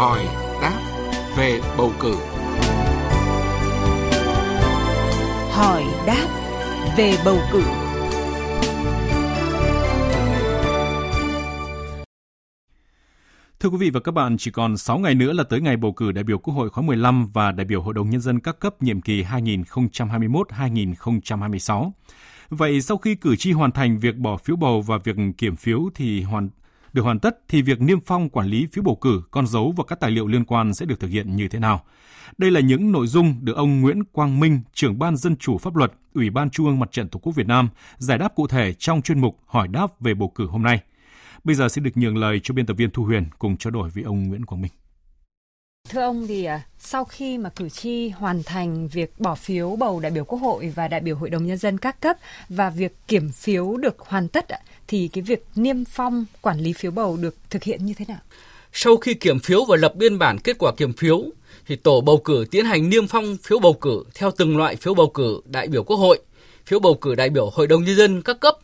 hỏi đáp về bầu cử. Hỏi đáp về bầu cử. Thưa quý vị và các bạn, chỉ còn 6 ngày nữa là tới ngày bầu cử đại biểu Quốc hội khóa 15 và đại biểu Hội đồng Nhân dân các cấp nhiệm kỳ 2021-2026. Vậy sau khi cử tri hoàn thành việc bỏ phiếu bầu và việc kiểm phiếu thì hoàn được hoàn tất thì việc niêm phong quản lý phiếu bầu cử, con dấu và các tài liệu liên quan sẽ được thực hiện như thế nào? Đây là những nội dung được ông Nguyễn Quang Minh, trưởng ban dân chủ pháp luật, Ủy ban Trung ương Mặt trận Tổ quốc Việt Nam giải đáp cụ thể trong chuyên mục hỏi đáp về bầu cử hôm nay. Bây giờ xin được nhường lời cho biên tập viên Thu Huyền cùng trao đổi với ông Nguyễn Quang Minh. Thưa ông thì à, sau khi mà cử tri hoàn thành việc bỏ phiếu bầu đại biểu Quốc hội và đại biểu Hội đồng nhân dân các cấp và việc kiểm phiếu được hoàn tất à, thì cái việc niêm phong quản lý phiếu bầu được thực hiện như thế nào? Sau khi kiểm phiếu và lập biên bản kết quả kiểm phiếu thì tổ bầu cử tiến hành niêm phong phiếu bầu cử theo từng loại phiếu bầu cử đại biểu Quốc hội, phiếu bầu cử đại biểu Hội đồng nhân dân các cấp,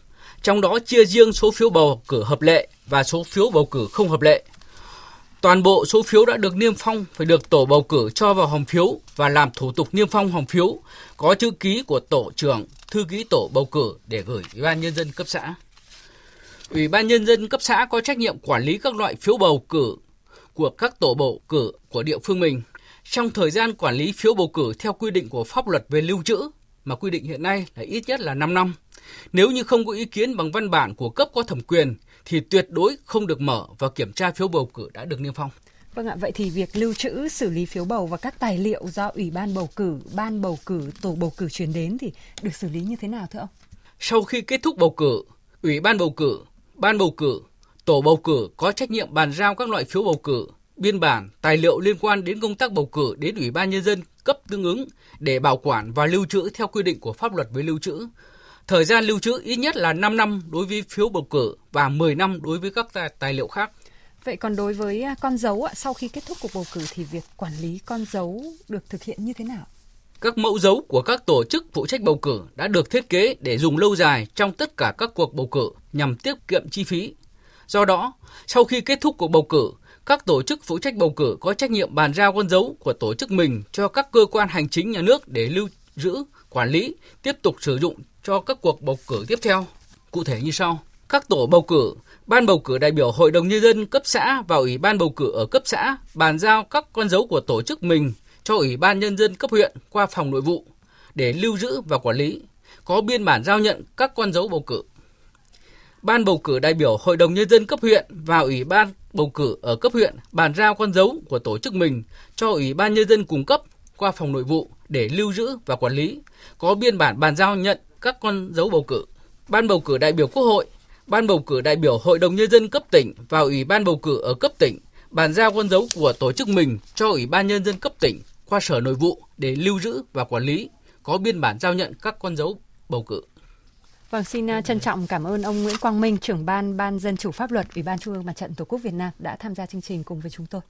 trong đó chia riêng số phiếu bầu cử hợp lệ và số phiếu bầu cử không hợp lệ Toàn bộ số phiếu đã được niêm phong phải được tổ bầu cử cho vào hòm phiếu và làm thủ tục niêm phong hòm phiếu có chữ ký của tổ trưởng, thư ký tổ bầu cử để gửi Ủy ban nhân dân cấp xã. Ủy ban nhân dân cấp xã có trách nhiệm quản lý các loại phiếu bầu cử của các tổ bầu cử của địa phương mình. Trong thời gian quản lý phiếu bầu cử theo quy định của pháp luật về lưu trữ mà quy định hiện nay là ít nhất là 5 năm. Nếu như không có ý kiến bằng văn bản của cấp có thẩm quyền thì tuyệt đối không được mở và kiểm tra phiếu bầu cử đã được niêm phong. Vâng ạ, vậy thì việc lưu trữ, xử lý phiếu bầu và các tài liệu do Ủy ban bầu cử, ban bầu cử, tổ bầu cử truyền đến thì được xử lý như thế nào thưa ông? Sau khi kết thúc bầu cử, Ủy ban bầu cử, ban bầu cử, tổ bầu cử có trách nhiệm bàn giao các loại phiếu bầu cử, biên bản, tài liệu liên quan đến công tác bầu cử đến Ủy ban nhân dân cấp tương ứng để bảo quản và lưu trữ theo quy định của pháp luật về lưu trữ Thời gian lưu trữ ít nhất là 5 năm đối với phiếu bầu cử và 10 năm đối với các tài liệu khác. Vậy còn đối với à, con dấu sau khi kết thúc cuộc bầu cử thì việc quản lý con dấu được thực hiện như thế nào? Các mẫu dấu của các tổ chức phụ trách bầu cử đã được thiết kế để dùng lâu dài trong tất cả các cuộc bầu cử nhằm tiết kiệm chi phí. Do đó, sau khi kết thúc cuộc bầu cử, các tổ chức phụ trách bầu cử có trách nhiệm bàn giao con dấu của tổ chức mình cho các cơ quan hành chính nhà nước để lưu giữ, quản lý, tiếp tục sử dụng cho các cuộc bầu cử tiếp theo. Cụ thể như sau. Các tổ bầu cử, ban bầu cử đại biểu Hội đồng Nhân dân cấp xã và Ủy ban bầu cử ở cấp xã bàn giao các con dấu của tổ chức mình cho Ủy ban Nhân dân cấp huyện qua phòng nội vụ để lưu giữ và quản lý, có biên bản giao nhận các con dấu bầu cử. Ban bầu cử đại biểu Hội đồng Nhân dân cấp huyện và Ủy ban bầu cử ở cấp huyện bàn giao con dấu của tổ chức mình cho Ủy ban Nhân dân cung cấp qua phòng nội vụ để lưu giữ và quản lý, có biên bản bàn giao nhận các con dấu bầu cử. Ban bầu cử đại biểu Quốc hội, Ban bầu cử đại biểu Hội đồng Nhân dân cấp tỉnh và Ủy ban bầu cử ở cấp tỉnh bàn giao con dấu của tổ chức mình cho Ủy ban Nhân dân cấp tỉnh qua Sở Nội vụ để lưu giữ và quản lý, có biên bản giao nhận các con dấu bầu cử. Vâng, xin à, trân trọng cảm ơn ông Nguyễn Quang Minh, trưởng ban Ban Dân chủ pháp luật Ủy ban Trung ương Mặt trận Tổ quốc Việt Nam đã tham gia chương trình cùng với chúng tôi.